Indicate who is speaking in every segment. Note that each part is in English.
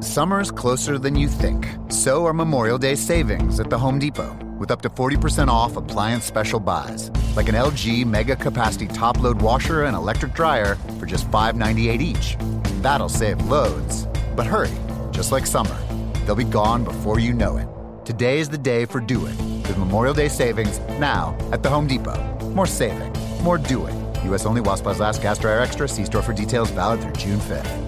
Speaker 1: Summer's closer than you think. So are Memorial Day savings at the Home Depot with up to 40% off appliance special buys, like an LG Mega Capacity top load washer and electric dryer for just $5.98 each. That'll save loads. But hurry, just like summer, they'll be gone before you know it. Today is the day for do it with Memorial Day savings now at the Home Depot. More saving, more doing. U.S. only supplies last. Gas dryer extra. See store for details. Valid through June 5th.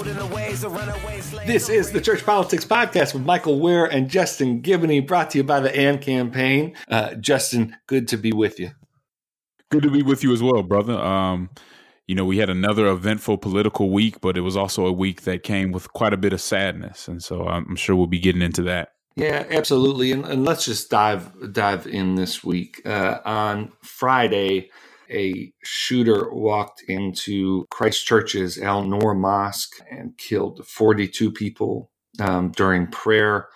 Speaker 2: This is the Church Politics Podcast with Michael Wear and Justin Giboney, brought to you by the AND campaign. Uh, Justin, good to be with you.
Speaker 3: Good to be with you as well, brother. Um, you know, we had another eventful political week, but it was also a week that came with quite a bit of sadness, and so I'm sure we'll be getting into that.
Speaker 2: Yeah, absolutely. And, and let's just dive dive in this week. Uh, on Friday, a shooter walked into Christchurch's Al Noor Mosque and killed 42 people um, during prayer.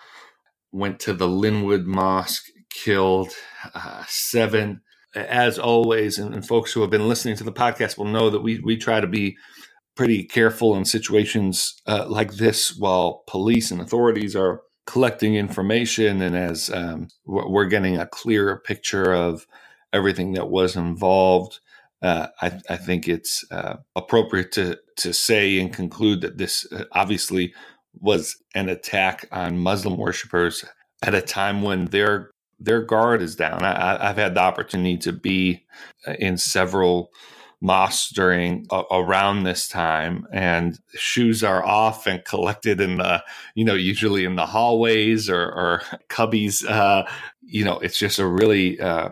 Speaker 2: Went to the Linwood Mosque, killed uh, seven. As always, and, and folks who have been listening to the podcast will know that we we try to be pretty careful in situations uh, like this while police and authorities are collecting information and as um, we're getting a clearer picture of everything that was involved. Uh, I, I, think it's uh, appropriate to to say and conclude that this uh, obviously was an attack on Muslim worshippers at a time when their their guard is down. I, have had the opportunity to be uh, in several mosques during uh, around this time, and shoes are off and collected in the you know usually in the hallways or, or cubbies. Uh, you know, it's just a really uh,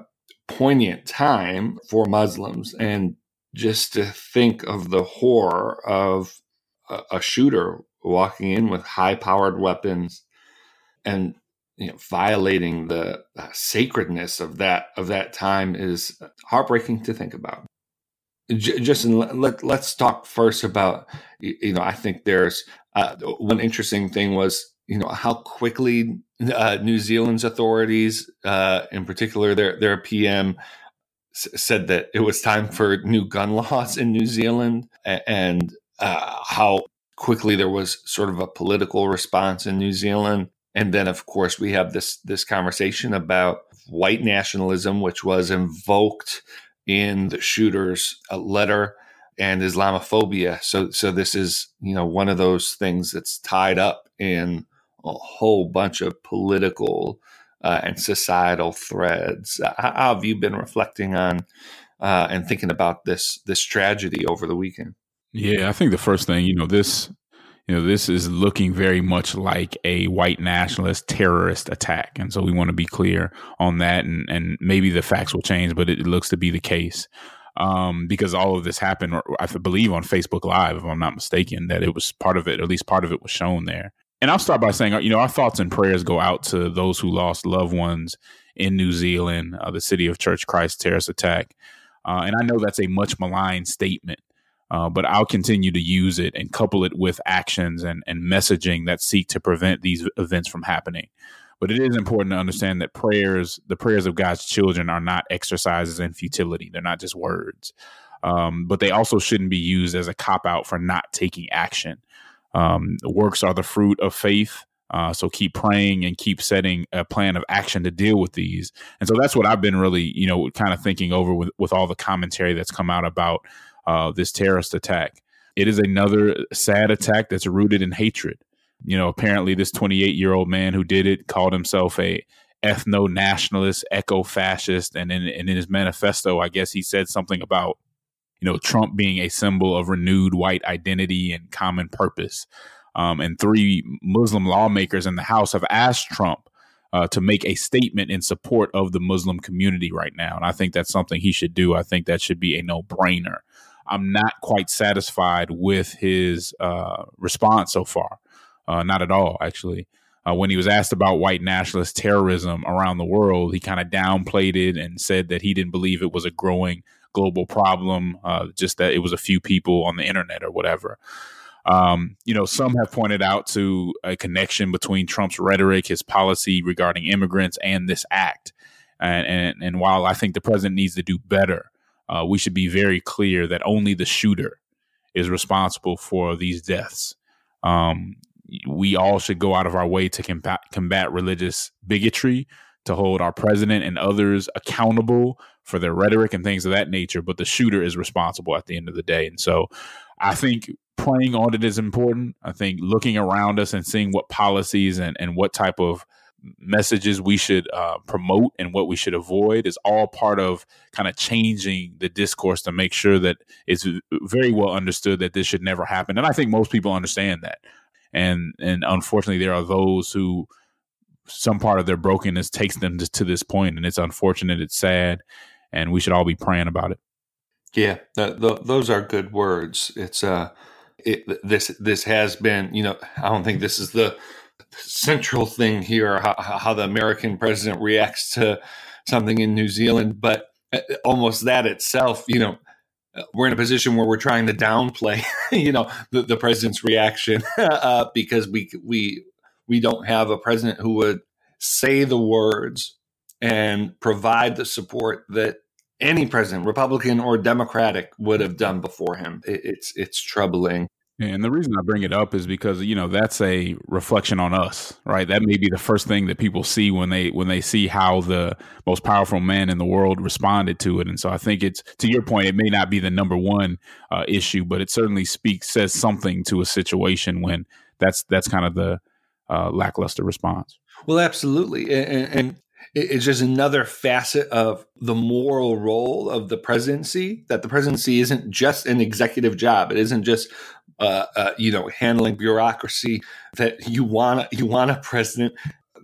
Speaker 2: poignant time for Muslims, and just to think of the horror of a, shooter walking in with high-powered weapons and you know, violating the sacredness of that of that time is heartbreaking to think about. J- Justin, let, let us talk first about you know I think there's uh, one interesting thing was you know how quickly uh, New Zealand's authorities, uh, in particular their their PM, s- said that it was time for new gun laws in New Zealand, and uh, how quickly there was sort of a political response in New Zealand. And then, of course, we have this this conversation about white nationalism, which was invoked in the shooter's uh, letter, and Islamophobia. So, so this is you know one of those things that's tied up in a whole bunch of political uh, and societal threads. Uh, how have you been reflecting on uh, and thinking about this this tragedy over the weekend?
Speaker 3: Yeah, I think the first thing you know this you know, this is looking very much like a white nationalist terrorist attack. And so we want to be clear on that. And, and maybe the facts will change, but it, looks to be the case. Um, because all of this happened, I believe, on Facebook Live, if I'm not mistaken, that it was part of it, at least part of it was shown there. And I'll start by saying, you know, our thoughts and prayers go out to those who lost loved ones in New Zealand, uh, the city of Church Christ terrorist attack. Uh, and I know that's a much maligned statement. Uh, but I'll continue to use it and couple it with actions and, and messaging that seek to prevent these events from happening. But it is important to understand that prayers, the prayers of God's children, are not exercises in futility. They're not just words. Um, but they also shouldn't be used as a cop out for not taking action. Um, works are the fruit of faith. Uh, so keep praying and keep setting a plan of action to deal with these. And so that's what I've been really, you know, kind of thinking over with, with all the commentary that's come out about uh, this terrorist attack. It is another sad attack that's rooted in hatred. You know, apparently this 28 year old man who did it called himself a ethno nationalist, eco fascist, and in, and in his manifesto, I guess he said something about you know Trump being a symbol of renewed white identity and common purpose. Um, and three Muslim lawmakers in the House have asked Trump uh, to make a statement in support of the Muslim community right now. And I think that's something he should do. I think that should be a no brainer. I'm not quite satisfied with his uh, response so far. Uh, not at all, actually. Uh, when he was asked about white nationalist terrorism around the world, he kind of downplayed it and said that he didn't believe it was a growing global problem, uh, just that it was a few people on the internet or whatever. Um, you know, some have pointed out to a connection between Trump's rhetoric, his policy regarding immigrants, and this act. And, and, and while I think the president needs to do better, uh, we should be very clear that only the shooter is responsible for these deaths. Um, we all should go out of our way to combat, combat religious bigotry, to hold our president and others accountable for their rhetoric and things of that nature. But the shooter is responsible at the end of the day. And so I think praying on it is important. I think looking around us and seeing what policies and, and what type of messages we should uh, promote and what we should avoid is all part of kind of changing the discourse to make sure that it's very well understood that this should never happen. And I think most people understand that. And and unfortunately, there are those who some part of their brokenness takes them to, to this point, and it's unfortunate. It's sad, and we should all be praying about it.
Speaker 2: Yeah, th- th- those are good words. It's uh, it, this this has been. You know, I don't think this is the central thing here. How, how the American president reacts to something in New Zealand, but uh, almost that itself, you know, uh, we're in a position where we're trying to downplay, you know, the, the president's reaction uh, because we we we don't have a president who would say the words and provide the support that any president, Republican or Democratic, would have done before him. It, it's it's troubling.
Speaker 3: And the reason I bring it up is because you know that's a reflection on us, right? That may be the first thing that people see when they when they see how the most powerful man in the world responded to it. And so I think it's to your point, it may not be the number one uh, issue, but it certainly speaks says something to a situation when that's that's kind of the uh, lackluster response.
Speaker 2: Well, absolutely, and, and it's just another facet of the moral role of the presidency that the presidency isn't just an executive job. It isn't just uh, uh, you know handling bureaucracy that you want you want a president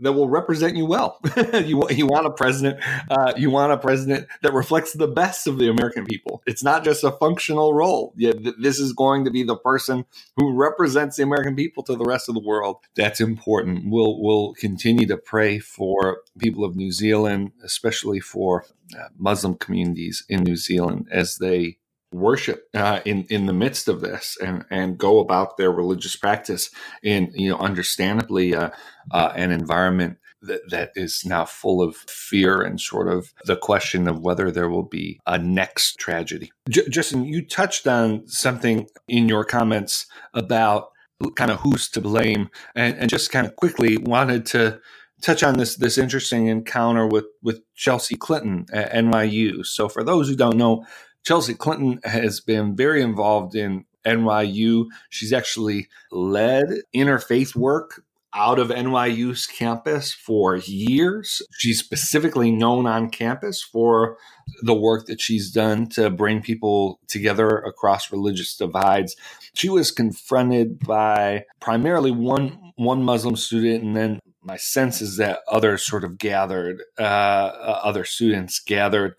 Speaker 2: that will represent you well. you you want a president. Uh, you want a president that reflects the best of the American people. It's not just a functional role. Yeah, th- this is going to be the person who represents the American people to the rest of the world. That's important. We'll we'll continue to pray for people of New Zealand, especially for uh, Muslim communities in New Zealand as they worship uh, in in the midst of this and and go about their religious practice in you know understandably uh, uh, an environment that, that is now full of fear and sort of the question of whether there will be a next tragedy. J- Justin, you touched on something in your comments about kind of who's to blame, and, and just kind of quickly wanted to touch on this this interesting encounter with with Chelsea Clinton at NYU. So for those who don't know, Chelsea Clinton has been very involved in NYU. She's actually led interfaith work out of NYU's campus for years. She's specifically known on campus for the work that she's done to bring people together across religious divides. She was confronted by primarily one one Muslim student and then my sense is that others sort of gathered uh, other students gathered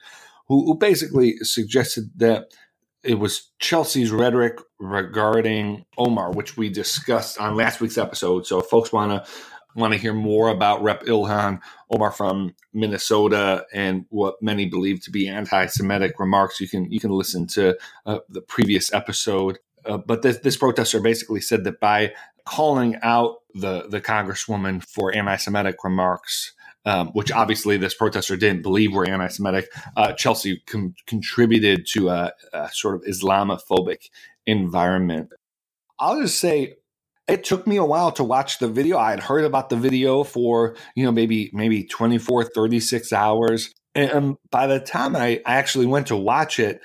Speaker 2: who, who basically suggested that it was Chelsea's rhetoric regarding Omar, which we discussed on last week's episode. So if folks want to want to hear more about Rep Ilhan Omar from Minnesota and what many believe to be anti-Semitic remarks, you can you can listen to uh, the previous episode. Uh, but this, this protester basically said that by calling out the the congresswoman for anti-Semitic remarks, um, which obviously this protester didn't believe were anti-Semitic. Uh, Chelsea com- contributed to a, a, sort of Islamophobic environment. I'll just say it took me a while to watch the video. I had heard about the video for, you know, maybe maybe 24, 36 hours. And by the time I, I actually went to watch it,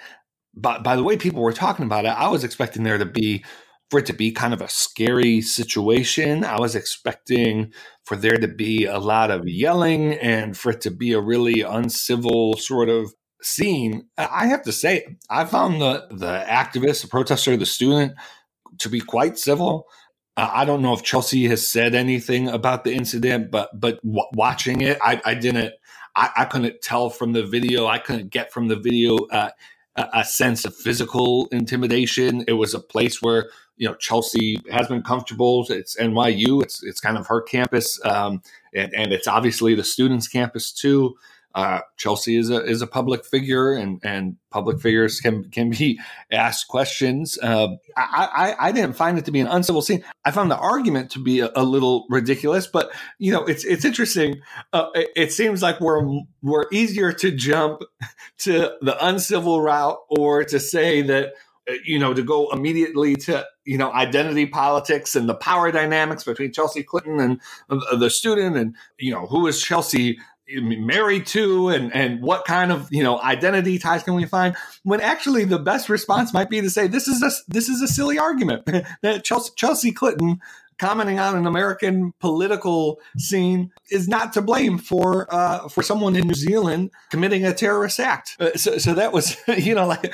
Speaker 2: by, by the way people were talking about it, I was expecting there to be for it to be kind of a scary situation. I was expecting for there to be a lot of yelling and for it to be a really uncivil sort of scene. I have to say, I found the the activist, the protester, the student to be quite civil. Uh, I don't know if Chelsea has said anything about the incident, but but w- watching it, I, I didn't. I, I, couldn't tell from the video. I couldn't get from the video uh, a, a sense of physical intimidation. It was a place where you know Chelsea has been comfortable. It's NYU. It's it's kind of her campus, um, and, and it's obviously the students' campus too. Uh, Chelsea is a is a public figure, and and public figures can can be asked questions. Uh, I, I, I didn't find it to be an uncivil scene. I found the argument to be a, a little ridiculous, but you know it's it's interesting. Uh, it, it, seems like we're we're easier to jump to the uncivil route or to say that you know to go immediately to you know identity politics and the power dynamics between Chelsea Clinton and uh, the student and you know who is Chelsea married to and and what kind of you know identity ties can we find? When actually the best response might be to say this is a this is a silly argument that Chelsea, Chelsea Clinton commenting on an American political scene is not to blame for uh, for someone in New Zealand committing a terrorist act. Uh, so, so that was you know like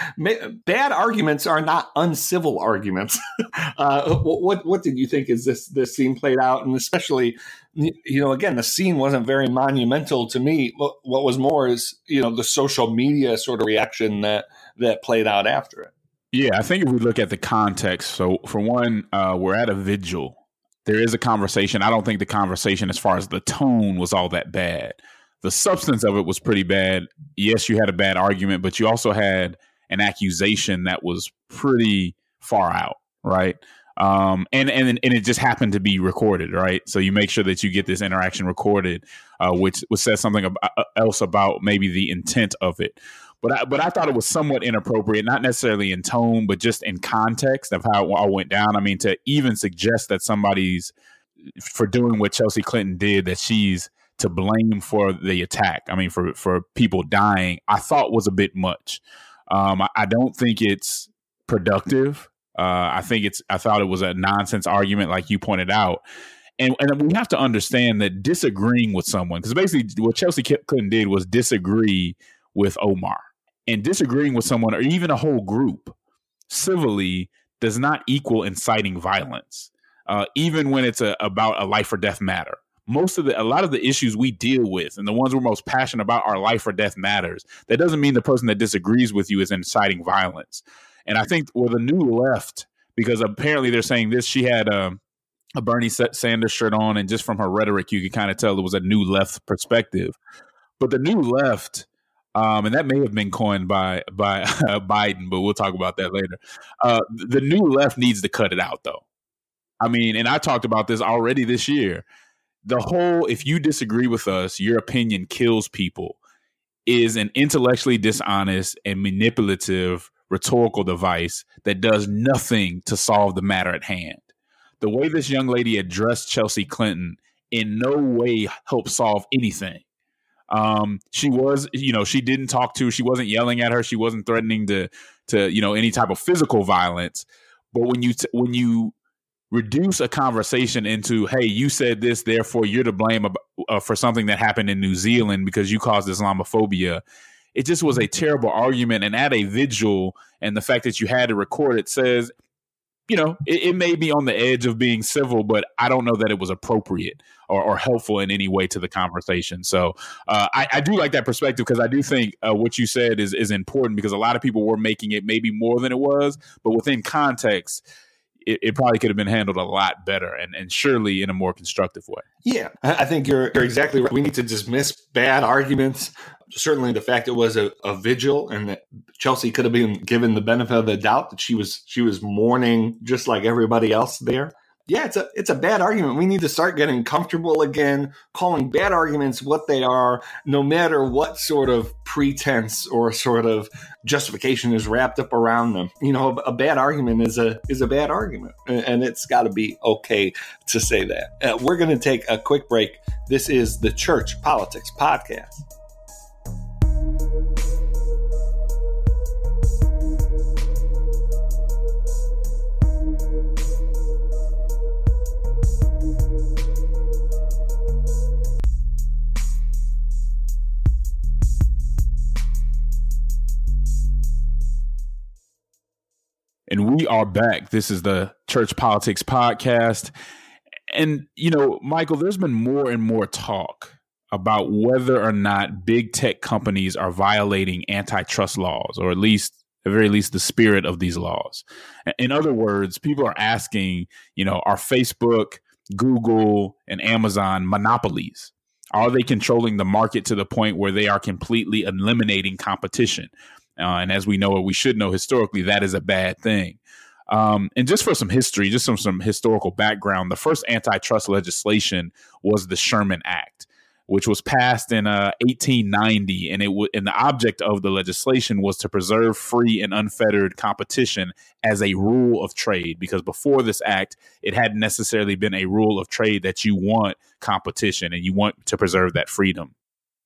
Speaker 2: bad arguments are not uncivil arguments. uh, what what did you think as this this scene played out, and especially you know again the scene wasn't very monumental to me. What, what was more is you know the social media sort of reaction that that played out after it.
Speaker 3: Yeah, I think if we look at the context, so for one, uh, we're at a vigil there is a conversation. I don't think the conversation, as far as the tone, was all that bad. The substance of it was pretty bad. Yes, you had a bad argument, but you also had an accusation that was pretty far out, right? Um, and and and it just happened to be recorded, right? So you make sure that you get this interaction recorded, uh, which which says something uh, else about maybe the intent of it. But I, but I thought it was somewhat inappropriate, not necessarily in tone, but just in context of how it all went down. I mean, to even suggest that somebody's for doing what Chelsea Clinton did, that she's to blame for the attack. I mean, for for people dying, I thought was a bit much. Um, I, I, don't think it's productive. Uh, I think it's. I thought it was a nonsense argument, like you pointed out. And, and we have to understand that disagreeing with someone, because basically what Chelsea Clinton did was disagree with Omar and disagreeing with someone or even a whole group civilly does not equal inciting violence, uh, even when it's a, about a life or death matter. Most of the, a lot of the issues we deal with and the ones we're most passionate about are life or death matters. That doesn't mean the person that disagrees with you is inciting violence. And I think with the new left, because apparently they're saying this, she had a, um, a Bernie Sanders shirt on, and just from her rhetoric, you could kind of tell it was a new left perspective. But the new left um, and that may have been coined by by uh, Biden, but we'll talk about that later. Uh, the new left needs to cut it out, though. I mean, and I talked about this already this year. The whole "if you disagree with us, your opinion kills people" is an intellectually dishonest and manipulative rhetorical device that does nothing to solve the matter at hand. The way this young lady addressed Chelsea Clinton in no way helps solve anything um, she was, you know, she didn't talk to, she wasn't yelling at her, she wasn't threatening to, to, you know, any type of physical violence. But when you, t- when you reduce a conversation into, hey, you said this, therefore you're to blame ab- uh, for something that happened in New Zealand because you caused Islamophobia. It just was a terrible argument. And at a vigil, and the fact that you had to record it says you know, it, it, may be on the edge of being civil, but I don't know that it was appropriate or, or helpful in any way to the conversation. So uh, I, I, do like that perspective because I do think uh, what you said is is important because a lot of people were making it maybe more than it was, but within context. It, it probably could have been handled a lot better and, and surely in a more constructive way.
Speaker 2: Yeah, I think you're, you're exactly right. We need to dismiss bad arguments certainly the fact it was a, a, vigil and that Chelsea could have been given the benefit of the doubt that she was she was mourning just like everybody else there. Yeah, it's a it's a bad argument. We need to start getting comfortable again, calling bad arguments what they are, no matter what sort of pretense or sort of justification is wrapped up around them. You know, a, bad argument is a is a bad argument, and it's got to be okay to say that. Uh, we're going to take a quick break. This is the Church Politics Podcast.
Speaker 3: And we are back. This is the Church Politics Podcast. And, you know, Michael, there's been more and more talk about whether or not big tech companies are violating antitrust laws, or at least, at the very least, the spirit of these laws. In other words, people are asking, you know, are Facebook, Google, and Amazon monopolies? Are they controlling the market to the point where they are completely eliminating competition? Uh, and as we know, or we should know historically, that is a bad thing. Um, and just for some history, just some some historical background, the first antitrust legislation was the Sherman Act, which was passed in uh, 1890, and it w- and the object of the legislation was to preserve free and unfettered competition as a rule of trade. Because before this act, it hadn't necessarily been a rule of trade that you want competition and you want to preserve that freedom.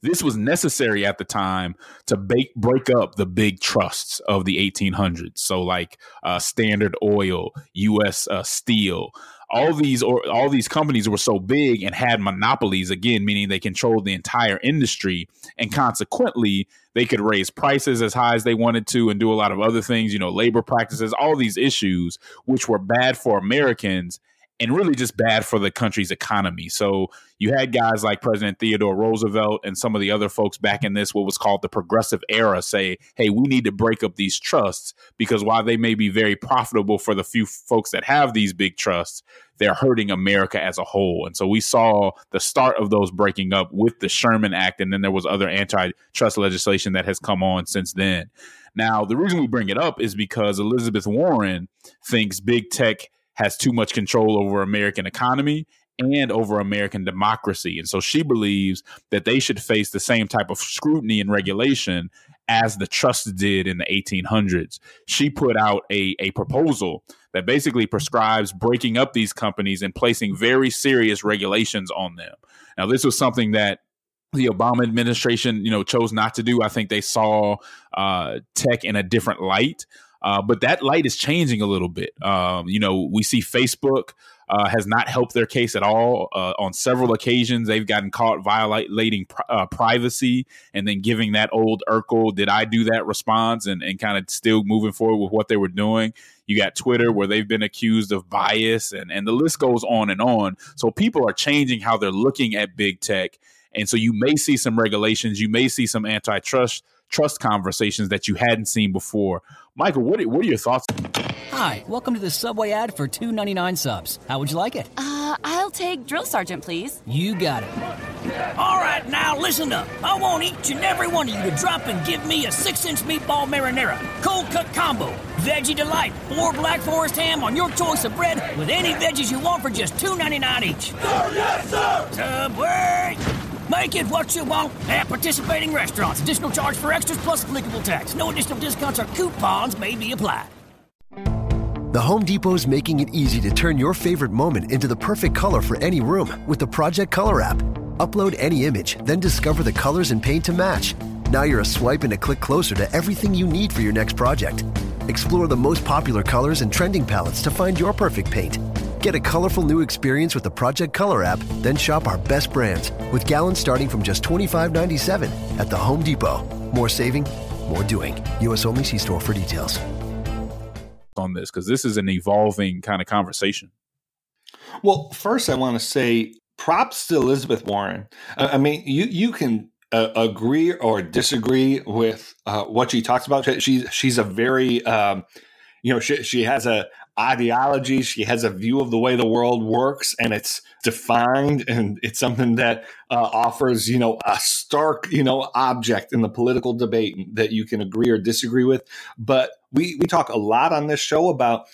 Speaker 3: This was necessary at the time to bake, break up the big trusts of the 1800s. So, like uh, Standard Oil, U.S. Uh, Steel, all these or all these companies were so big and had monopolies again, meaning they controlled the entire industry, and consequently they could raise prices as high as they wanted to and do a lot of other things. You know, labor practices, all these issues which were bad for Americans and really just bad for the country's economy. So you had guys like President Theodore Roosevelt and some of the other folks back in this, what was called the progressive era, say, hey, we need to break up these trusts because while they may be very profitable for the few folks that have these big trusts, they're hurting America as a whole. And so we saw the start of those breaking up with the Sherman Act, and then there was other antitrust legislation that has come on since then. Now, the reason we bring it up is because Elizabeth Warren thinks big tech has too much control over American economy and over American democracy. And so she believes that they should face the same type of scrutiny and regulation as the trusts did in the 1800s. She put out a, a proposal that basically prescribes breaking up these companies and placing very serious regulations on them. Now, this was something that the Obama administration, you know, chose not to do. I think they saw uh, tech in a different light. Uh, but that light is changing a little bit. Um, you know, we see Facebook uh, has not helped their case at all. Uh, on several occasions, they've gotten caught violating uh, privacy and then giving that old Urkel, did I do that response and, and kind of still moving forward with what they were doing. You got Twitter where they've been accused of bias and, and the list goes on and on. So people are changing how they're looking at big tech. And so you may see some regulations, you may see some antitrust trust conversations that you hadn't seen before. Michael, what are, what are your thoughts?
Speaker 4: Hi, welcome to the Subway ad for two ninety nine subs. How would you like it?
Speaker 5: Uh, I'll take Drill Sergeant, please.
Speaker 4: You got it. All right, now listen up. I want each and every one of you to drop and give me a six inch meatball marinara, cold cut combo, veggie delight, or black forest ham on your choice of bread with any veggies you want for just two ninety nine each.
Speaker 6: Sir, yes, sir!
Speaker 4: Subway! Make it what you want at participating restaurants. Additional charge for extras plus applicable tax. No additional discounts or coupons may be applied.
Speaker 7: The Home Depot's making it easy to turn your favorite moment into the perfect color for any room with the Project Color app. Upload any image, then discover the colors and paint to match. Now you're a swipe and a click closer to everything you need for your next project. Explore the most popular colors and trending palettes to find your perfect paint. Get a colorful new experience with the Project Color app, then shop our best brands with gallons starting from just $25.97 at the Home Depot. More saving, more doing. U.S. only see store for details.
Speaker 3: On this, because this is an evolving kind of conversation.
Speaker 2: Well, first, I want to say props to Elizabeth Warren. I mean, you you can uh, agree or disagree with uh, what she talks about. She's she's a very um, you know she, she has a ideology. She has a view of the way the world works, and it's defined, and it's something that uh, offers, you know, a stark, you know, object in the political debate that you can agree or disagree with. But we we talk a lot on this show about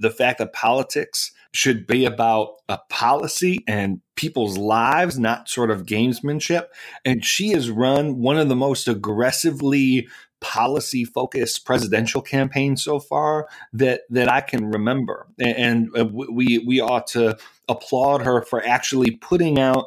Speaker 2: the fact that politics should be about a policy and people's lives, not sort of gamesmanship. And she has run one of the most aggressively policy focused presidential campaign so far that that I can remember, and, uh, and we we ought to applaud her for actually putting out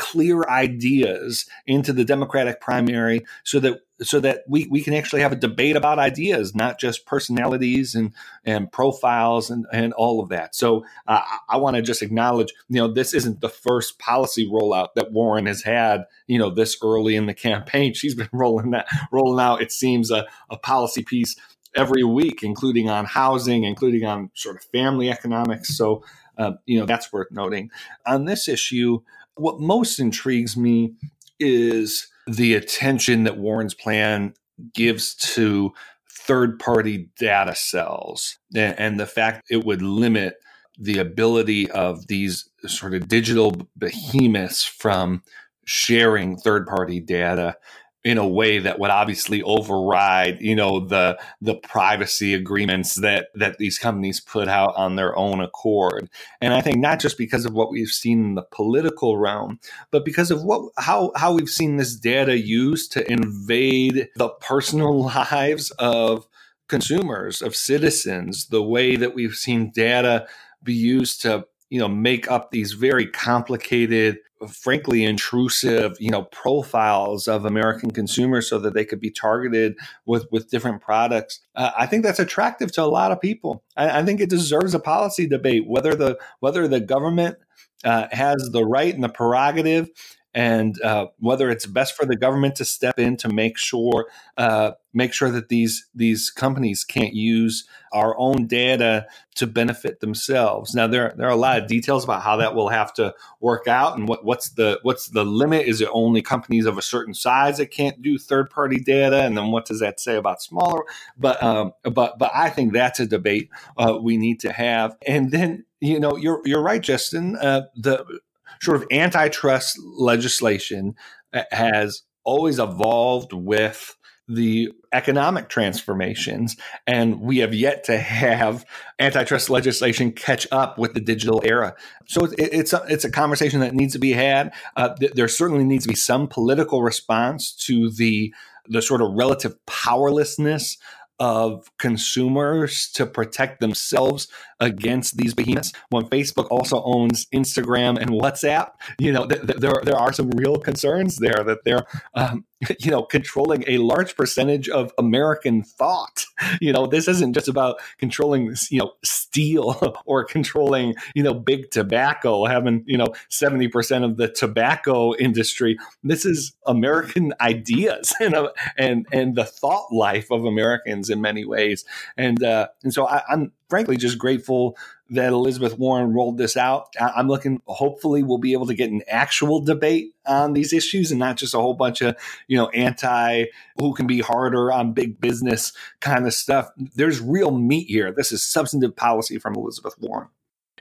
Speaker 2: clear ideas into the Democratic primary so that so that we, we can actually have a debate about ideas, not just personalities and, and profiles and, and all of that. So uh, I want to just acknowledge, you know, this isn't the first policy rollout that Warren has had, you know, this early in the campaign. She's been rolling that rolling out, it seems, a, a policy piece every week, including on housing, including on sort of family economics. So, uh, you know, that's worth noting. On this issue, what most intrigues me is the attention that Warren's plan gives to third party data cells and, and the fact it would limit the ability of these sort of digital behemoths from sharing third party data in a way that would obviously override you know the the privacy agreements that that these companies put out on their own accord. And i think not just because of what we've seen in the political realm but because of what how how we've seen this data used to invade the personal lives of consumers of citizens the way that we've seen data be used to you know make up these very complicated frankly intrusive you know profiles of american consumers so that they could be targeted with with different products. Uh, i think that's attractive to a lot of people. I, I, think it deserves a policy debate whether the whether the government uh, has the right and the prerogative and uh, whether it's best for the government to step in to make sure uh, make sure that these these companies can't use our own data to benefit themselves. Now there there are a lot of details about how that will have to work out and what, what's the what's the limit? Is it only companies of a certain size that can't do third party data? And then what does that say about smaller? But um, but but I think that's a debate uh, we need to have. And then you know you're you're right, Justin. Uh, the sort of antitrust legislation has always evolved with the economic transformations, and we have yet to have antitrust legislation catch up with the digital era. So it, it's a, it's a conversation that needs to be had. Uh, th- there certainly needs to be some political response to the the sort of relative powerlessness of consumers to protect themselves against these behemoths. When Facebook also owns Instagram and WhatsApp, you know, th- th- there there are some real concerns there that they're um, you know controlling a large percentage of American thought. You know, this isn't just about controlling you know steel or controlling you know big tobacco having you know seventy percent of the tobacco industry. This is American ideas and and and the thought life of Americans in many ways. And uh, and so I, I'm frankly just grateful that Elizabeth Warren rolled this out. I'm looking, hopefully, we'll be able to get an actual debate on these issues and not just a whole bunch of, you know, anti who can be harder on big business kind of stuff. There's real meat here. This is substantive policy from Elizabeth Warren.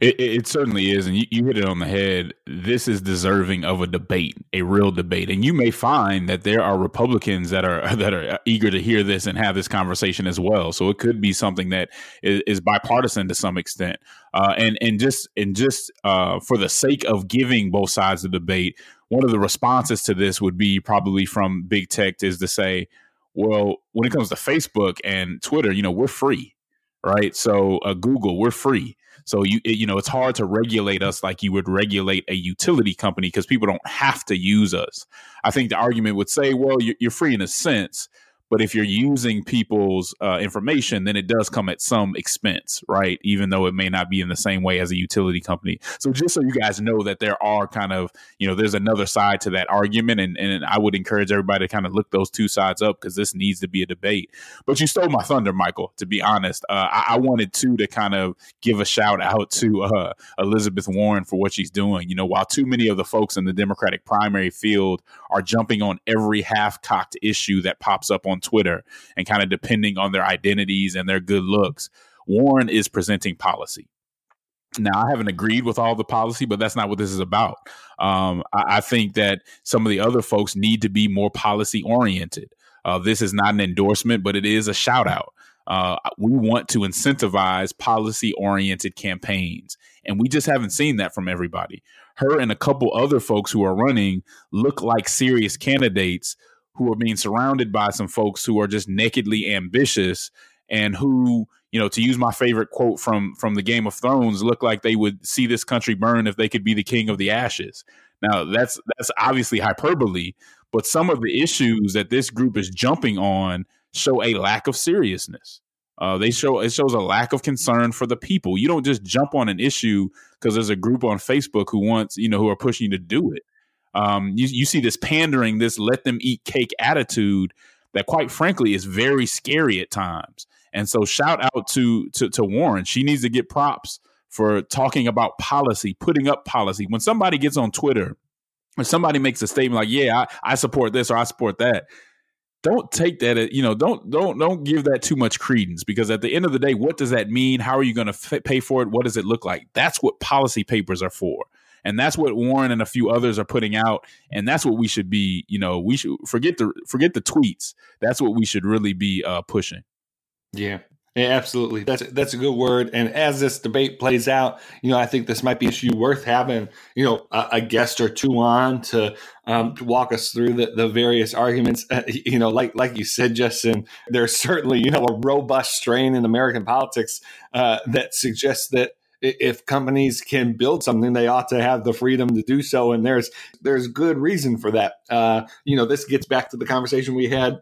Speaker 3: It, it, certainly is, and you, you, hit it on the head. This is deserving of a debate, a real debate, and you may find that there are Republicans that are that are eager to hear this and have this conversation as well. So it could be something that is, is bipartisan to some extent, uh, and and just and just uh, for the sake of giving both sides the debate, one of the responses to this would be probably from big tech is to say, well, when it comes to Facebook and Twitter, you know, we're free, right? So uh, Google, we're free so you you know it's hard to regulate us like you would regulate a utility company because people don't have to use us. I think the argument would say, well, you're free in a sense, but if you're using people's uh, information, then it does come at some expense, right? Even though it may not be in the same way as a utility company. So just so you guys know that there are kind of, you know, there's another side to that argument. And, and I would encourage everybody to kind of look those two sides up because this needs to be a debate. But you stole my thunder, Michael, to be honest. Uh, I, I, wanted to to kind of give a shout out to uh, Elizabeth Warren for what she's doing. You know, while too many of the folks in the Democratic primary field are jumping on every half cocked issue that pops up on Twitter and kind of depending on their identities and their good looks. Warren is presenting policy. Now, I haven't agreed with all the policy, but that's not what this is about. Um, I, I, think that some of the other folks need to be more policy oriented. Uh, this is not an endorsement, but it is a shout out. Uh, we want to incentivize policy oriented campaigns, and we just haven't seen that from everybody. Her and a couple other folks who are running look like serious candidates who are being surrounded by some folks who are just nakedly ambitious and who you know to use my favorite quote from from the game of thrones look like they would see this country burn if they could be the king of the ashes. Now that's that's obviously hyperbole but some of the issues that this group is jumping on show a lack of seriousness. Uh, they show it shows a lack of concern for the people. You don't just jump on an issue because there's a group on facebook who wants you know who are pushing you to do it um, you, you see this pandering, this let them eat cake attitude that, quite frankly, is very scary at times. And so shout out to to, to Warren. She needs to get props for talking about policy, putting up policy. When somebody gets on Twitter or somebody makes a statement like, "Yeah, I, I support this or I support that," don't take that. You know, don't don't don't give that too much credence because at the end of the day, what does that mean? How are you going to f- pay for it? What does it look like? That's what policy papers are for. And that's what Warren and a few others are putting out, and that's what we should be. You know, we should forget the forget the tweets. That's what we should really be uh, pushing.
Speaker 2: Yeah, yeah, absolutely. That's that's a good word. And as this debate plays out, you know, I think this might be an issue worth having, you know, a, a guest or two on to, um, to walk us through the, the various arguments. Uh, you know, like like you said, Justin, there's certainly you know a robust strain in American politics uh, that suggests that if companies can build something, they ought to have the freedom to do so. And there's there's good reason for that. Uh, you know, this gets back to the conversation we had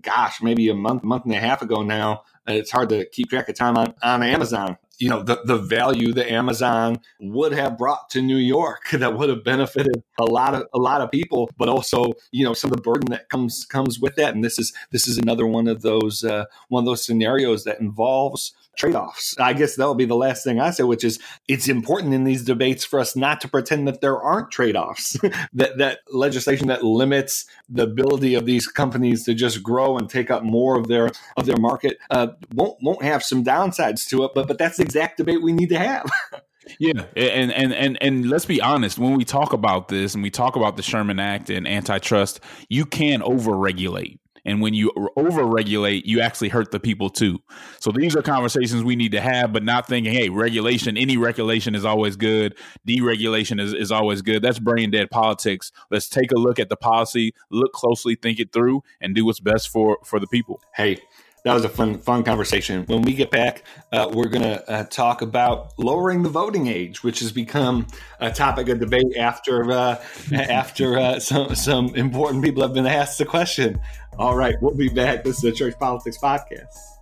Speaker 2: gosh, maybe a month, month and a half ago now. It's hard to keep track of time on, on Amazon. You know, the, the value that Amazon would have brought to New York that would have benefited a lot of a lot of people, but also, you know, some of the burden that comes comes with that. And this is this is another one of those uh, one of those scenarios that involves trade-offs. I guess that'll be the last thing I say, which is it's important in these debates for us not to pretend that there aren't trade-offs. that that legislation that limits the ability of these companies to just grow and take up more of their of their market uh, won't won't have some downsides to it. But but that's the exact debate we need to have.
Speaker 3: Yeah, and and and and let's be honest. When we talk about this and we talk about the Sherman Act and antitrust, you can overregulate. And when you overregulate, you actually hurt the people too. So these are conversations we need to have, but not thinking, hey, regulation, any regulation is always good. Deregulation is, is always good. That's brain dead politics. Let's take a look at the policy, look closely, think it through, and do what's best for for the people.
Speaker 2: Hey, that was a fun fun conversation. When we get back, uh, we're going to uh, talk about lowering the voting age, which has become a topic of debate after uh, after uh, some some important people have been asked the question. All right, we'll be back. This is the Church Politics Podcast.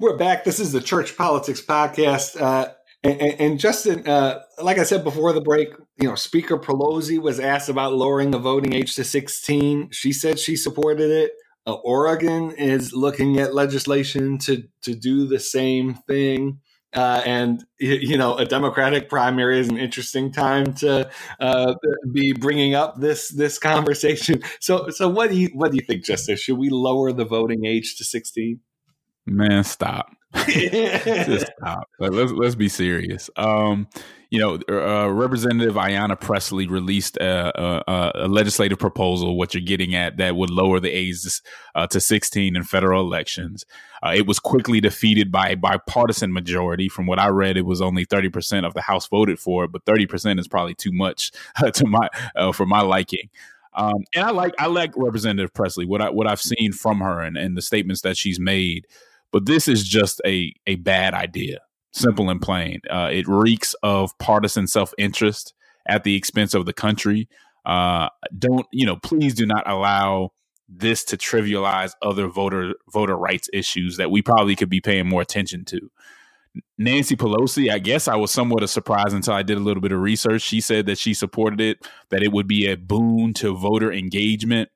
Speaker 2: We're back. This is the Church Politics Podcast. Uh, and, and, Justin, uh, like I said before the break, you know, Speaker Pelosi was asked about lowering the voting age to 16. She said she supported it. Uh, Oregon is looking at legislation to to do the same thing. Uh, and you know, a Democratic primary is an interesting time to uh, be bringing up this this conversation. So, so what do you what do you think, Justice? Should we lower the voting age to sixteen?
Speaker 3: Man, stop. Just stop. let's let's be serious. Um, you know, uh, Representative Ayanna Pressley released a, a, a, legislative proposal. What you're getting at that would lower the age uh, to 16 in federal elections. Uh, it was quickly defeated by a bipartisan majority. From what I read, it was only 30 percent of the House voted for it, but 30 percent is probably too much to my uh, for my liking. Um, and I like I like Representative Pressley. What I what I've seen from her and, and the statements that she's made. But this is just a a bad idea, simple and plain. Uh, it reeks of partisan self interest at the expense of the country. Uh, don't you know? Please do not allow this to trivialize other voter voter rights issues that we probably could be paying more attention to. Nancy Pelosi, I guess I was somewhat a surprise until I did a little bit of research. She said that she supported it, that it would be a boon to voter engagement,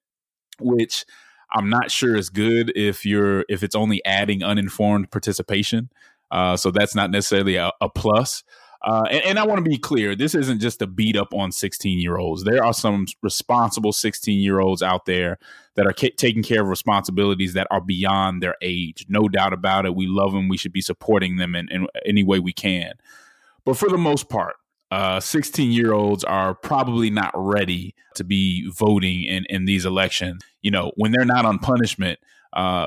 Speaker 3: which I'm not sure it's good if you're if it's only adding uninformed participation. Uh, so that's not necessarily a, a plus. Uh, and, and, I want to be clear: this isn't just a beat up on 16 year olds. There are some responsible 16 year olds out there that are ca- taking care of responsibilities that are beyond their age. No doubt about it. We love them. We should be supporting them in, in any way we can. But for the most part, 16 uh, year olds are probably not ready to be voting in, in these elections. You know, when they're not on punishment,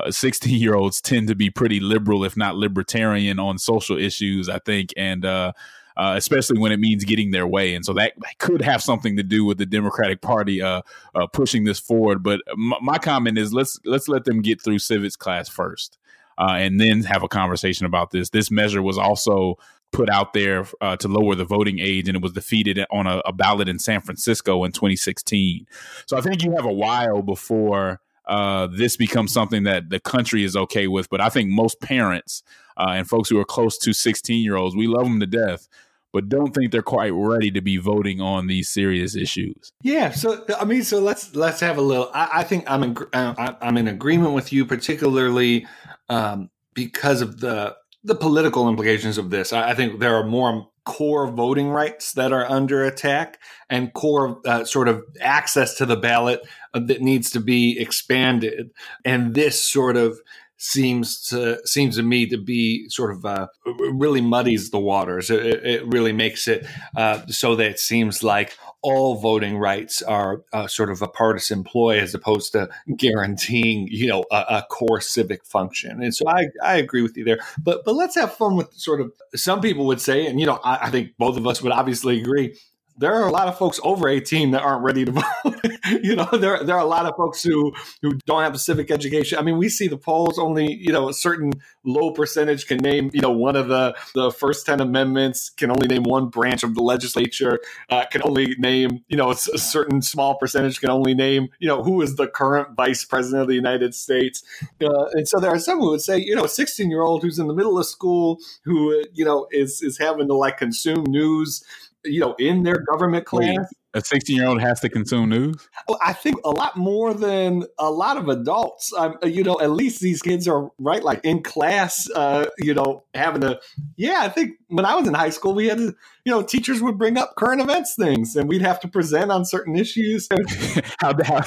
Speaker 3: 16 uh, year olds tend to be pretty liberal, if not libertarian, on social issues, I think. And, uh, uh, especially when it means getting their way. And so that, that, could have something to do with the Democratic Party uh, uh, pushing this forward. But m- my comment is let's let's let them get through civics class first, uh, and then have a conversation about this. This measure was also put out there uh, to lower the voting age, and it was defeated on a, a, ballot in San Francisco in 2016. So I think you have a while before uh, this becomes something that the country is okay with. But I think most parents uh, and folks who are close to 16 year olds, we love them to death, but don't think they're quite ready to be voting on these serious issues.
Speaker 2: Yeah, so I mean, so let's let's have a little. I, I think I'm in I'm in agreement with you, particularly um, because of the the political implications of this. I, think there are more core voting rights that are under attack and core uh, sort of access to the ballot uh, that needs to be expanded. And this sort of seems to seems to me to be sort of uh, really muddies the waters. It, it really makes it uh, so that it seems like all voting rights are uh, sort of a partisan ploy as opposed to guaranteeing you know a, a, core civic function. And so I I agree with you there. But but let's have fun with sort of some people would say, and you know I, I think both of us would obviously agree there are a lot of folks over 18 that aren't ready to vote. you know, there, there are a lot of folks who, who don't have a civic education. I mean, we see the polls only, you know, a certain low percentage can name, you know, one of the, the first 10 amendments, can only name one branch of the legislature, uh, can only name, you know, a, a certain small percentage can only name, you know, who is the current vice president of the United States. Uh, and so there are some who would say, you know, a 16 year old who's in the middle of school who, you know, is, is having to like consume news you know, in their government class.
Speaker 3: A 16 year old has to consume news?
Speaker 2: I think a lot more than a lot of adults. Um, you know, at least these kids are, right, like in class, uh, you know, having to, yeah, I think when I was in high school, we had to, you know, teachers would bring up current events things and we'd have to present on certain issues.
Speaker 3: how, how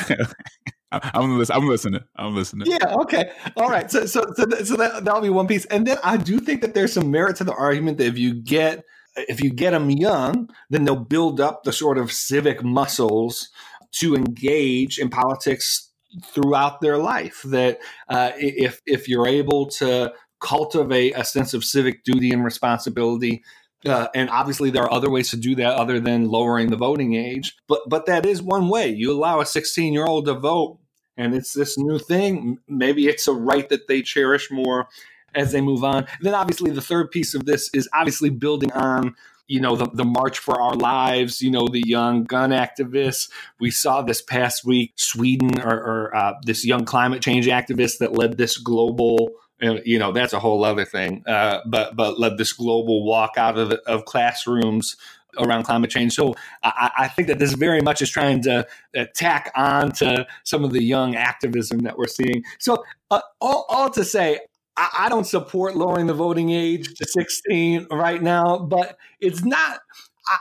Speaker 3: I'm listening. I'm listening. I'm listening.
Speaker 2: Yeah. Okay. All right. So, so, so, so that, that'll be one piece. And then I do think that there's some merit to the argument that if you get if you get them young, then they'll build up the sort of civic muscles to engage in politics throughout their life. That uh, if if you're able to cultivate a sense of civic duty and responsibility. Uh, and obviously, there are other ways to do that other than lowering the voting age. But but that is one way. You allow a 16 year old to vote, and it's this new thing. Maybe it's a right that they cherish more as they move on. And then obviously the third piece of this is obviously building on you know the, the march for our lives you know the young gun activists we saw this past week sweden or, or uh, this young climate change activist that led this global you know that's a whole other thing uh, but but led this global walk out of, of classrooms around climate change. So I, I, think that this very much is trying to tack on to some of the young activism that we're seeing. So uh, all, all to say, I, I don't support lowering the voting age to 16 right now, but it's not.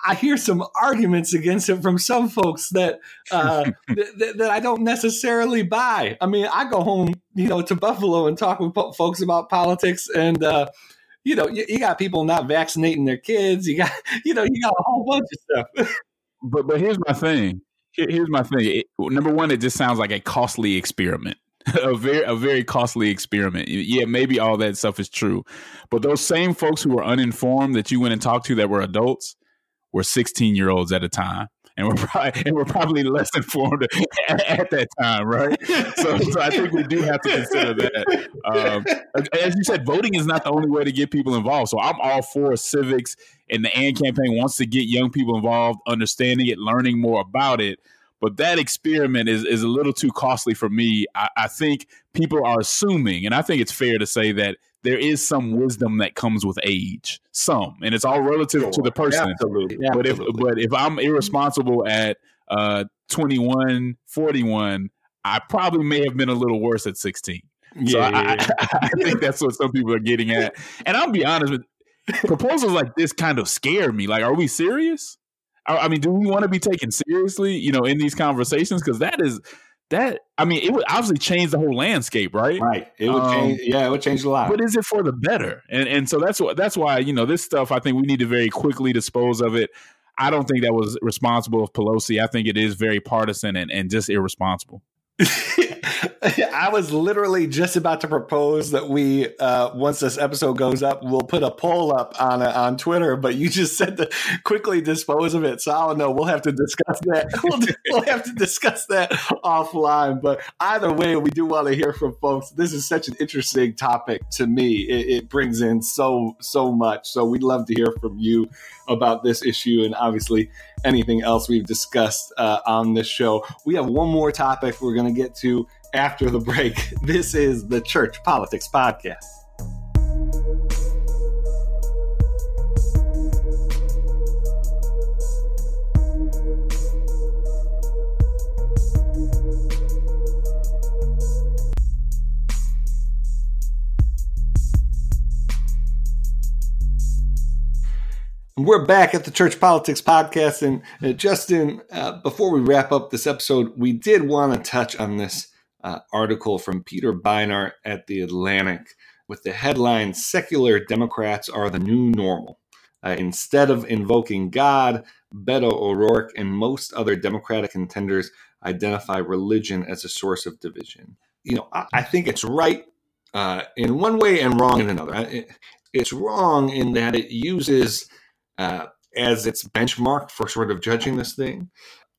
Speaker 2: I, hear some arguments against it from some folks that, uh, that that I don't necessarily buy. I mean, I go home, you know, to Buffalo and talk with po- folks about politics, and uh, you know, you, you, got people not vaccinating their kids. You got, you know, you got a whole bunch of stuff.
Speaker 3: but but here's my thing. Here's my thing. It, number one, it just sounds like a costly experiment. a very a very costly experiment. Yeah, maybe all that stuff is true, but those same folks who were uninformed that you went and talked to that were adults were 16 year olds at a time. And we're probably and we're probably less informed at, at that time, right? So, so, I think we do have to consider that. Um, as you said, voting is not the only way to get people involved. So I'm all for civics, and the AND campaign wants to get young people involved, understanding it, learning more about it. But that experiment is, is a little too costly for me. I, I think people are assuming, and I think it's fair to say that there is some wisdom that comes with age, some, and it's all relative sure. to the person.
Speaker 2: Absolutely.
Speaker 3: But
Speaker 2: Absolutely.
Speaker 3: if but if I'm irresponsible at uh, 21, 41, I probably may have been a little worse at 16. Yeah, so yeah, I, I, I, think that's what some people are getting at. And I'll be honest with proposals like this kind of scare me. Like, are we serious? I, mean, do we want to be taken seriously, you know, in these conversations? Because that is that. I mean, it would obviously change the whole landscape, right?
Speaker 2: Right. It would um, change. Yeah, it would change a lot.
Speaker 3: But is it for the better? And and so that's what that's why you know this stuff. I think we need to very quickly dispose of it. I don't think that was responsible of Pelosi. I think it is very partisan and, and just irresponsible.
Speaker 2: I was literally just about to propose that we, uh, once this episode goes up, we'll put a poll up on uh, on Twitter. But you just said to quickly dispose of it, so I don't know. We'll have to discuss that. We'll, we'll have to discuss that offline. But either way, we do want to hear from folks. This is such an interesting topic to me. It, it brings in so so much. So we'd love to hear from you about this issue and obviously anything else we've discussed uh, on this show. We have one more topic we're going to get to after the break. This is the Church Politics Podcast. We're back at the Church Politics Podcast. And uh, Justin, uh, before we wrap up this episode, we did want to touch on this uh, article from Peter Beinart at The Atlantic with the headline Secular Democrats Are the New Normal. Uh, instead of invoking God, Beto O'Rourke and most other Democratic contenders identify religion as a source of division. You know, I, I think it's right uh, in one way and wrong in another. It, it's wrong in that it uses uh, as its benchmark for sort of judging this thing,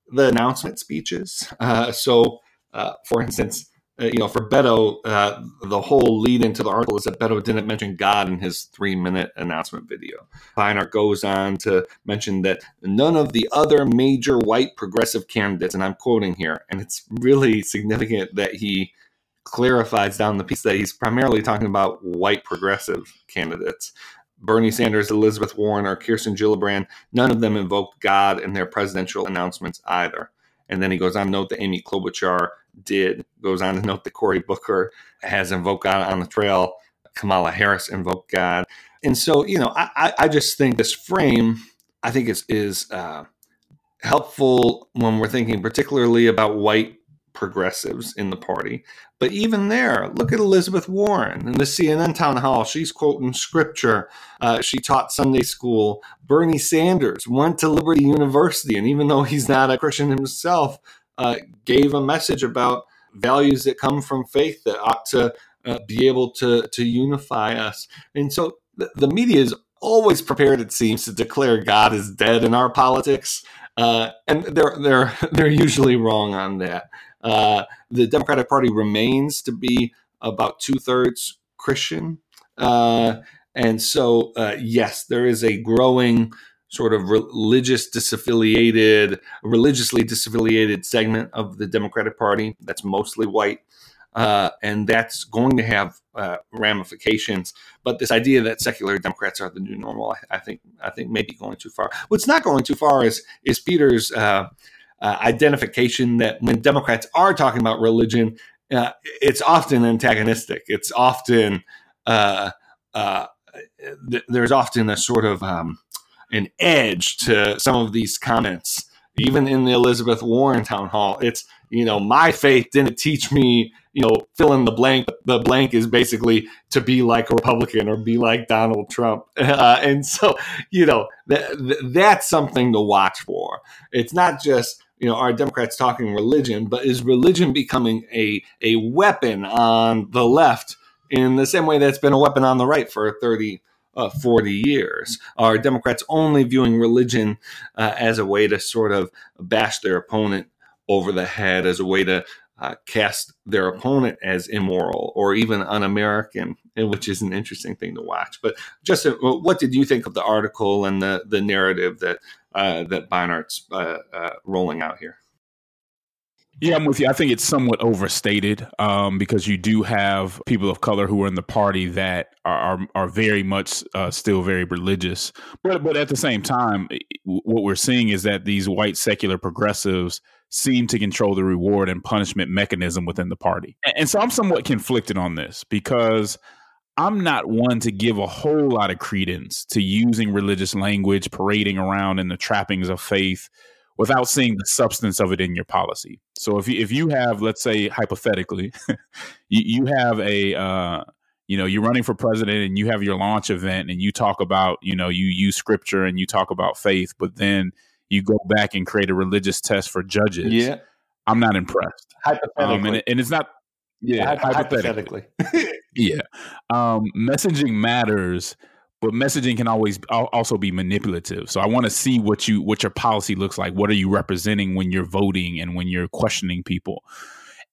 Speaker 2: the announcement speeches. Uh, so, uh, for instance, uh, you know, for Beto, uh, the whole lead into the article is that Beto didn't mention God in his three minute announcement video. Beinart goes on to mention that none of the other major white progressive candidates, and I'm quoting here, and it's really significant that he clarifies down the piece that he's primarily talking about white progressive candidates. Bernie Sanders, Elizabeth Warren, or Kirsten Gillibrand, none of them invoked God in their presidential announcements either. And then he goes on to note that Amy Klobuchar did, goes on to note that Cory Booker has invoked God on the trail. Kamala Harris invoked God. And so, you know, I, I just think this frame, I think is, is uh, helpful when we're thinking particularly about white progressives in the party. But even there, look at Elizabeth Warren in the CNN town hall. She's quoting scripture. Uh, she taught Sunday school. Bernie Sanders went to Liberty University, and even though he's not a Christian himself, uh, gave a message about values that come from faith that ought to uh, be able to to unify us. And so the, the media is always prepared, it seems, to declare God is dead in our politics. Uh, and they're they're they're usually wrong on that. Uh, the Democratic Party remains to be about two thirds Christian. Uh, and so, uh, yes, there is a growing sort of religious disaffiliated, religiously disaffiliated segment of the Democratic Party that's mostly white. Uh, and that's going to have uh, ramifications. But this idea that secular Democrats are the new normal, I, I, think, I think may be going too far. What's not going too far is is Peter's uh, uh, identification that when Democrats are talking about religion, uh, it's often antagonistic. It's often uh, uh th- there's often a sort of um, an edge to some of these comments. Even in the Elizabeth Warren town hall, it's you know my faith didn't teach me you know fill in the blank. The blank is basically to be like a Republican or be like Donald Trump, uh, and so you know th- th- that's something to watch for. It's not just you know, are Democrats talking religion, but is religion becoming a a weapon on the left in the same way that's been a weapon on the right for 30, uh, 40 years? Are Democrats only viewing religion uh, as a way to sort of bash their opponent over the head, as a way to uh, cast their opponent as immoral or even which is an interesting thing to watch. But Justin, what did you think of the article and the the narrative that uh, that Beinart's uh, uh, rolling out here.
Speaker 3: Yeah, I'm with you. I think it's somewhat overstated um, because you do have people of color who are in the party that are are, are very much uh, still very religious, but but at the same time, what we're seeing is that these white secular progressives seem to control the reward and punishment mechanism within the party, and so I'm somewhat conflicted on this because I'm not one to give a whole lot of credence to using religious language, parading around in the trappings of faith without seeing the substance of it in your policy. So if you, if you have, let's say, hypothetically, you, you, have a, uh, you know, you're running for president and you have your launch event and you talk about, you know, you use scripture and you talk about faith, but then you go back and create a religious test for judges.
Speaker 2: Yeah.
Speaker 3: I'm not impressed.
Speaker 2: Hypothetically. Um,
Speaker 3: and, and, it's not, yeah, hypothetically. hypothetically. yeah. Um, messaging matters, but messaging can always also be manipulative. So I want to see what you what your policy looks like. What are you representing when you're voting and when you're questioning people?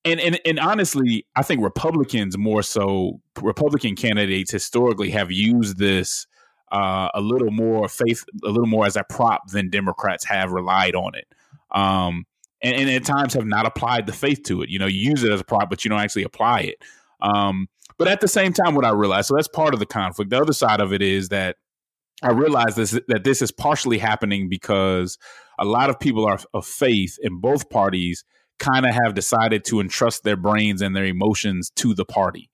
Speaker 3: And and and honestly, I think Republicans more so Republican candidates historically have used this uh, a little more faith, a little more as a prop than Democrats have relied on it. Um, and, and, at times have not applied the faith to it. You know, you use it as a prop, but you don't actually apply it. Um, but at the same time, what I realize, so that's part of the conflict. The other side of it is that I realize this that this is partially happening because a lot of people are of faith in both parties kind of have decided to entrust their brains and their emotions to the party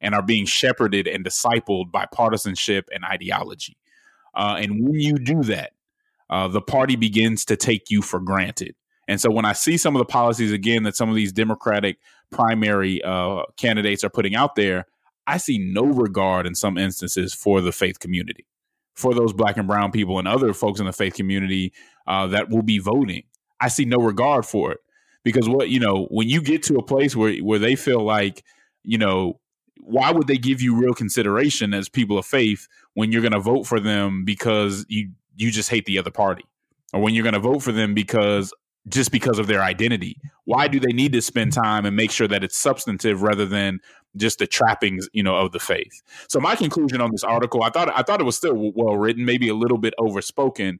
Speaker 3: and are being shepherded and discipled by partisanship and ideology. Uh, and when you do that, uh, the party begins to take you for granted. And so when I see some of the policies again that some of these Democratic primary uh, candidates are putting out there, I see no regard in some instances for the faith community, for those black and brown people and other folks in the faith community uh, that will be voting. I see no regard for it because what you know when you get to a place where where they feel like you know why would they give you real consideration as people of faith when you're going to vote for them because you you just hate the other party or when you're going to vote for them because just because of their identity. Why do they need to spend time and make sure that it's substantive rather than just the trappings you know of the faith? So my conclusion on this article i thought i thought it was still well written maybe a little bit overspoken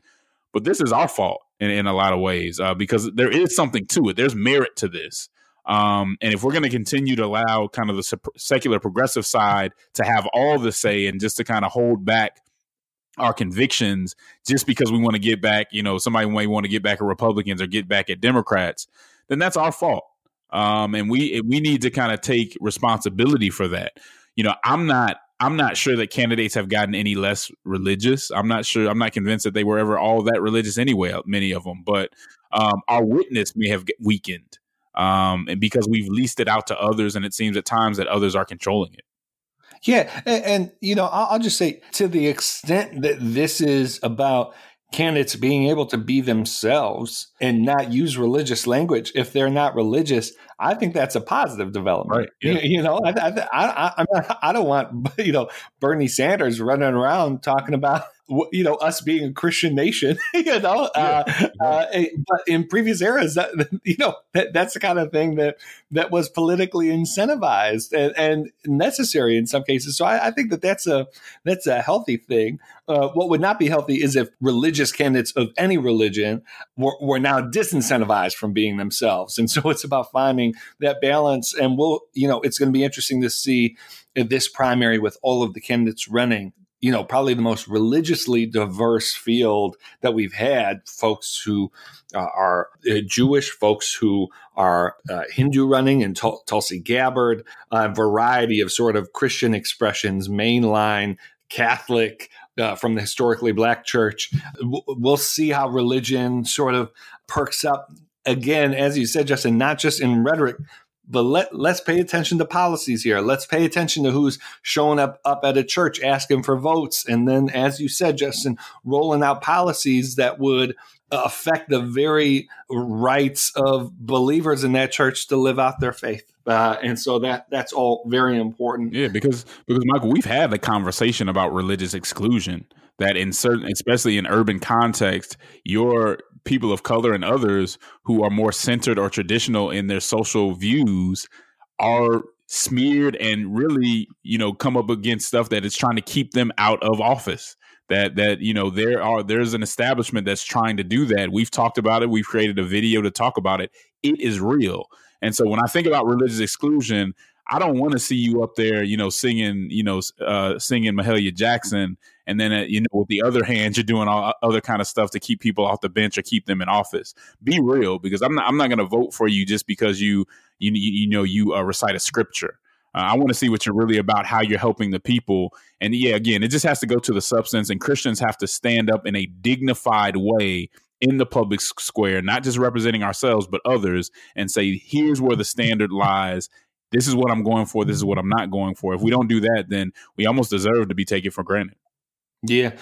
Speaker 3: but this is our fault in, in a lot of ways uh, because there is something to it. There's merit to this. Um, and if we're going to continue to allow kind of the secular progressive side to have all the say and just to kind of hold back our convictions just because we want to get back, you know, somebody may want to get back at Republicans or get back at Democrats, then that's our fault. Um, and we we need to kind of take responsibility for that. You know, I'm not I'm not sure that candidates have gotten any less religious. I'm not sure. I'm not convinced that they were ever all that religious anyway. Many of them, but um, our witness may have weakened um, and because we've leased it out to others, and it seems at times that others are controlling it.
Speaker 2: Yeah, and, and you know, I'll, I'll just say to the extent that this is about candidates being able to be themselves and not use religious language if they're not religious i think that's a positive development right yeah. you, you, know I, I, I, I, I don't want you know bernie sanders running around talking about you know us being a Christian nation, you know. Uh, yeah. Uh, but in previous eras, that you know that, that's the kind of thing that that was politically incentivized and, and necessary in some cases. So I, I, think that that's a that's a healthy thing. Uh, what would not be healthy is if religious candidates of any religion were, were now disincentivized from being themselves. And so it's about finding that balance. And we'll, you know, it's going to be interesting to see this primary with all of the candidates running you know, probably the most religiously diverse field that we've had. Folks who uh, are uh, Jewish, folks who are uh, Hindu running, and Tul- Tulsi Gabbard, a variety of sort of Christian expressions, mainline Catholic. Uh, from the historically black church, we'll see how religion sort of perks up again, as you said, Justin, not just in rhetoric, but let let's pay attention to policies here. Let's pay attention to who's showing up up at a church asking for votes, and then, as you said, Justin, rolling out policies that would affect the very rights of believers in that church to live out their faith. Uh, and so that that's all very important.
Speaker 3: Yeah, because because Michael, we've had a conversation about religious exclusion that in certain, especially in urban context, your people of color and others who are more centered or traditional in their social views are smeared and really, you know, come up against stuff that is trying to keep them out of office. That that you know there are there's an establishment that's trying to do that. We've talked about it. We've created a video to talk about it. It is real. And so when I think about religious exclusion, I don't want to see you up there, you know, singing, you know, uh, singing Mahalia Jackson, and then uh, you know, with the other hand, you're doing all other kind of stuff to keep people off the bench or keep them in office. Be real, because I'm not, I'm not going to vote for you just because you, you, you know, you uh, recite a scripture. Uh, I want to see what you're really about, how you're helping the people. And yeah, again, it just has to go to the substance, and Christians have to stand up in a dignified way in the public square, not just representing ourselves, but others, and say, here's where the standard lies this is what I'm going for. This is what I'm not going for. If we don't do that, then we almost deserve to be taken for granted.
Speaker 2: Yeah.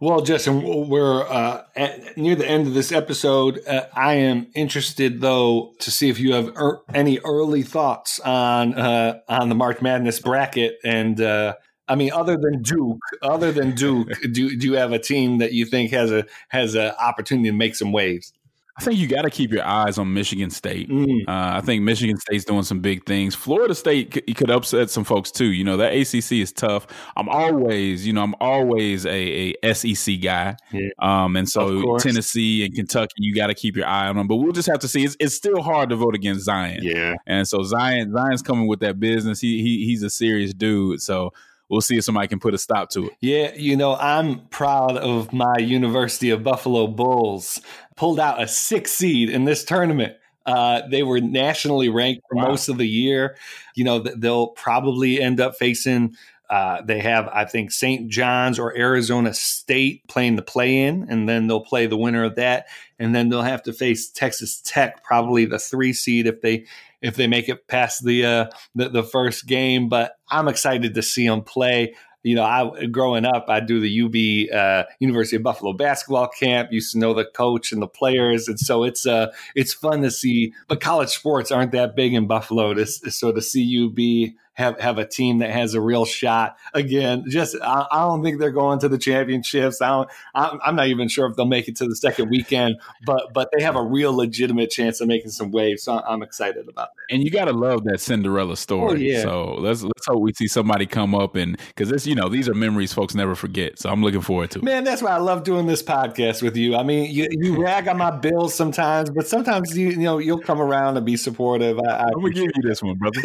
Speaker 2: Well, Justin, we're uh, at, near the end of this episode. Uh, I am interested, though, to see if you have er- any early thoughts on uh, on the March Madness bracket. And uh, I mean, other than Duke, other than Duke, do do you have a team that you think has a has an opportunity to make some waves?
Speaker 3: I think you got to keep your eyes on Michigan State.
Speaker 2: Mm.
Speaker 3: Uh, I think Michigan State's doing some big things. Florida State could, could upset some folks too. You know that ACC is tough. I'm always, you know, I'm always a, a SEC guy,
Speaker 2: Yeah.
Speaker 3: um, and so. Tennessee and Kentucky, you got to keep your eye on them. But we'll just have to see. It's, it's still hard to vote against Zion,
Speaker 2: Yeah.
Speaker 3: and so Zion, Zion's coming with that business. He, he he's a serious dude. So we'll see if somebody can put a stop to it.
Speaker 2: Yeah, you know, I'm proud of my University of Buffalo Bulls. Pulled out a six seed in this tournament. Uh, they were nationally ranked for
Speaker 3: Wow.
Speaker 2: most of the year. You know, they'll probably end up facing. Uh, they have, I think, St. John's or Arizona State playing the play-in, and then they'll play the winner of that, and then they'll have to face Texas Tech, probably the three seed if they if they make it past the uh, the, the first game. But I'm excited to see them play you know, I growing up, I do the UB uh, University of Buffalo basketball camp. Used to know the coach and the players, and so it's uh it's fun to see. But college sports aren't that big in Buffalo, to, so to see UB have have a team that has a real shot again. Just I, I don't think they're going to the championships. I don't. I'm, I'm not even sure if they'll make it to the second weekend, but but they have a real legitimate chance of making some waves. So I'm excited about that.
Speaker 3: And you got to love that Cinderella story.
Speaker 2: Oh, yeah.
Speaker 3: So let's let's hope we see somebody come up and because this, you know, these are memories folks never forget. So I'm looking forward to it.
Speaker 2: Man, that's why I love doing this podcast with you. I mean, you, you rag on my bills sometimes, but sometimes you you know you'll come around and be supportive. I, I
Speaker 3: I'm gonna give you this one, brother.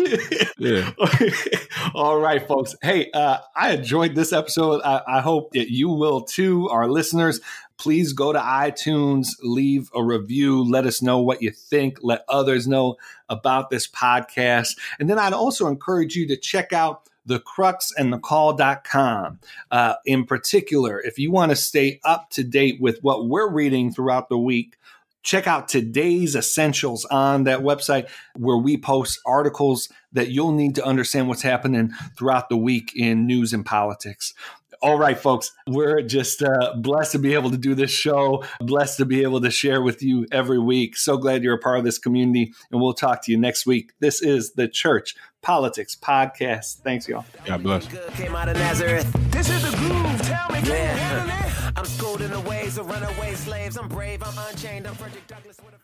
Speaker 3: Yeah.
Speaker 2: All right, folks. Hey, uh, I enjoyed this episode. I, I hope that you will too, our listeners. Please go to iTunes, leave a review, let us know what you think, let others know about this podcast. And then I'd also encourage you to check out the crux and the call.com. Uh, in particular, if you want to stay up to date with what we're reading throughout the week, check out today's essentials on that website where we post articles that you'll need to understand what's happening throughout the week in news and politics. All right, folks, we're just uh, blessed to be able to do this show, blessed to be able to share with you every week. So glad you're a part of this community, and we'll talk to you next week. This is the Church Politics Podcast. Thanks, y'all.
Speaker 3: God bless.
Speaker 8: Came out of Nazareth.
Speaker 9: This is the groove. Tell me, can you handle it?
Speaker 8: Yeah. I'm schooled in the ways of runaway slaves. I'm brave, I'm unchained. I'm Frederick Douglass with a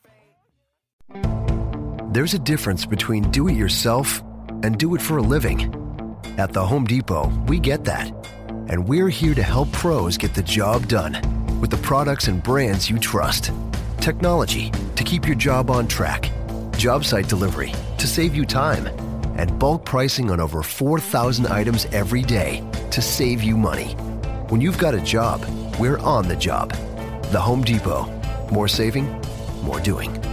Speaker 8: fame.
Speaker 7: There's a difference between do it yourself and do it for a living. At the Home Depot, we get that. And we're here to help pros get the job done with the products and brands you trust. Technology to keep your job on track, job site delivery to save you time, and bulk pricing on over 4,000 items every day to save you money. When you've got a job, we're on the job. The Home Depot. More saving, more doing.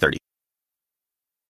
Speaker 10: Thirty.